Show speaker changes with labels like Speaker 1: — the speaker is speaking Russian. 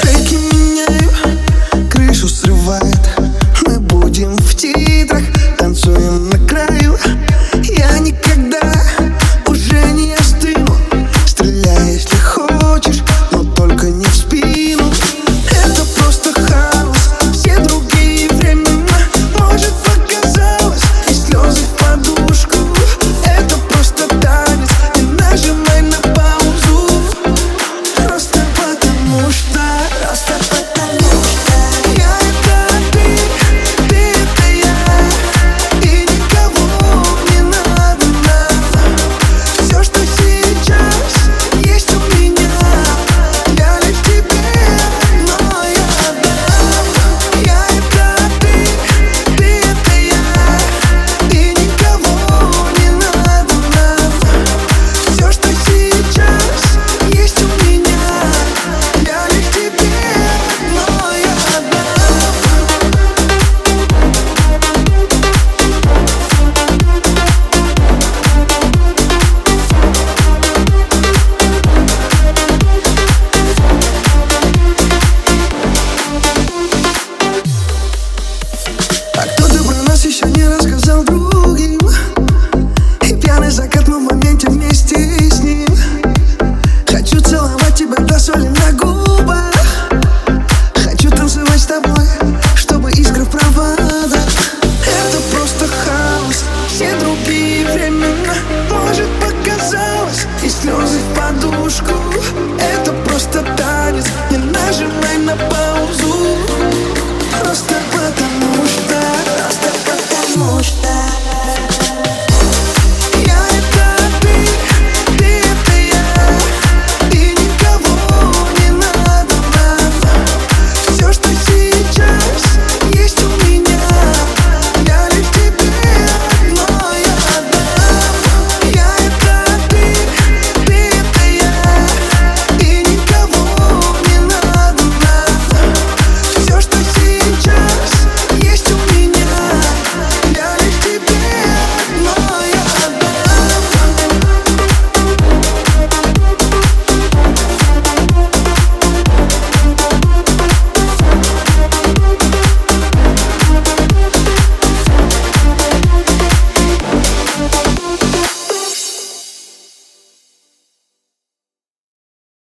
Speaker 1: Треки меняю, крышу срывает. Мы будем в титрах, танцуем на краю. Я никогда девушку